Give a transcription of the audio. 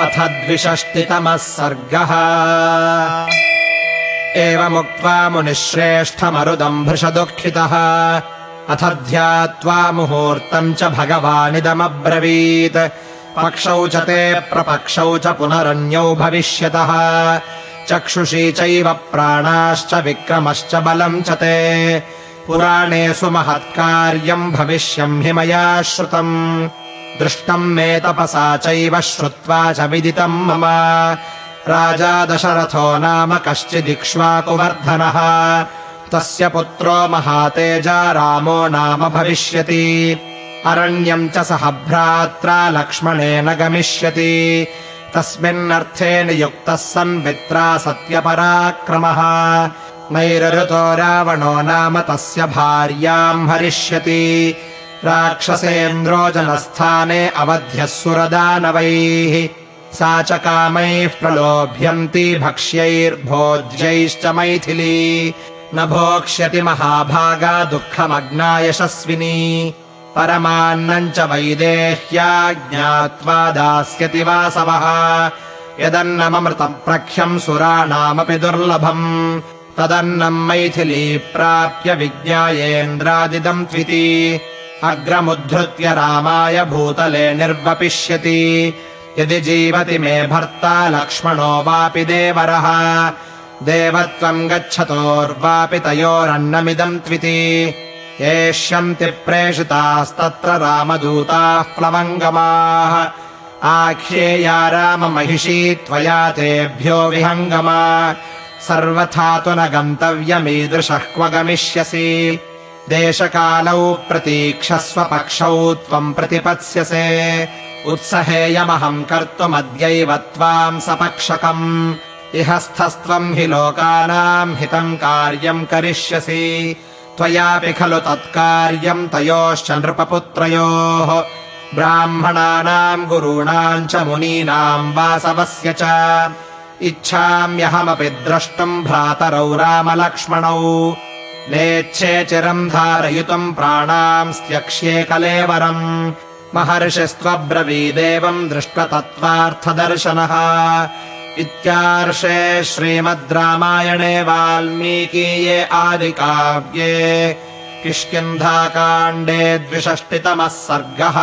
अथ द्विषष्टितमः सर्गः। एवमुक्त्वा मुनिश्रेष्ठमरुदम् भृशदुःखितः अथ ध्यात्वा मुहूर्तम् च भगवानिदमब्रवीत्। पक्षौ च ते प्रपक्षौ च पुनरन्यौ भविष्यतः। चक्षुषी चैव प्राणाश्च विक्रमश्च बलम् च ते। पुराणेषु महत्कार्यम् भविष्यम् हि मया श्रुतम् दृष्टम् मे तपसा चैव श्रुत्वा च विदितम् मम। राजा दशरथो नाम कश्चिदिक्ष्वाकुवर्धनः तस्य पुत्रो महातेजा रामो नाम भविष्यति। अरण्यम् च सह भ्रात्रा लक्ष्मणेन गमिष्यति। तस्मिन्नर्थे नियुक्तः सन् पित्रा सत्यपराक्रमः। नैरऋतो रावणो नाम तस्य भार्याम् हरिष्यति राक्षसेन्द्रो जनस्थाने अवध्यः सुरदानवैः। सा च कामैः प्रलोभ्यन्ती भक्ष्यैर्भोज्यैश्च मैथिली। न भोक्ष्यति महाभागा दुःखमग्ना यशस्विनी परमान्नम् च वैदेह्या ज्ञात्वा दास्यति वासवः। यदन्नममृतम् प्रख्यम् सुराणामपि दुर्लभम्। तदन्नम् मैथिली प्राप्य विज्ञायेन्द्रादिदम् त्विति अग्रमुद्धृत्य रामाय भूतले निर्वपिष्यति। यदि जीवति मे भर्ता लक्ष्मणो वापि देवरः देवत्वम् गच्छतोर्वापि तयोरन्नमिदम् त्विति। एष्यन्ति प्रेषितास्तत्र रामदूताः प्लवङ्गमाः। आख्येया राममहिषी त्वया तेभ्यो विहङ्गमा। सर्वथा तु न गन्तव्यमीदृशः क्व गमिष्यसि देशकालौ प्रतीक्षस्व पक्षौ त्वम् प्रतिपत्स्यसे। उत्सहेयमहम् कर्तुमद्यैव त्वाम् सपक्षकम्। इह स्थस्त्वम् हि लोकानाम् हितम् कार्यम् करिष्यसि। त्वयापि खलु तत्कार्यम् तयोश्च नृपपुत्रयोः। ब्राह्मणानाम् गुरूणाम् च मुनीनाम् वासवस्य च। इच्छाम्यहमपि द्रष्टुम् भ्रातरौ रामलक्ष्मणौ नेच्छे चिरम् धारयितुम् प्राणाम् स्त्यक्ष्ये कलेवरम्। महर्षिस्त्वब्रवीदेवम् दृष्टतत्त्वार्थदर्शनः इत्यार्षे श्रीमद् रामायणे वाल्मीकीये आदिकाव्ये किष्किन्धाकाण्डे द्विषष्टितमः सर्गः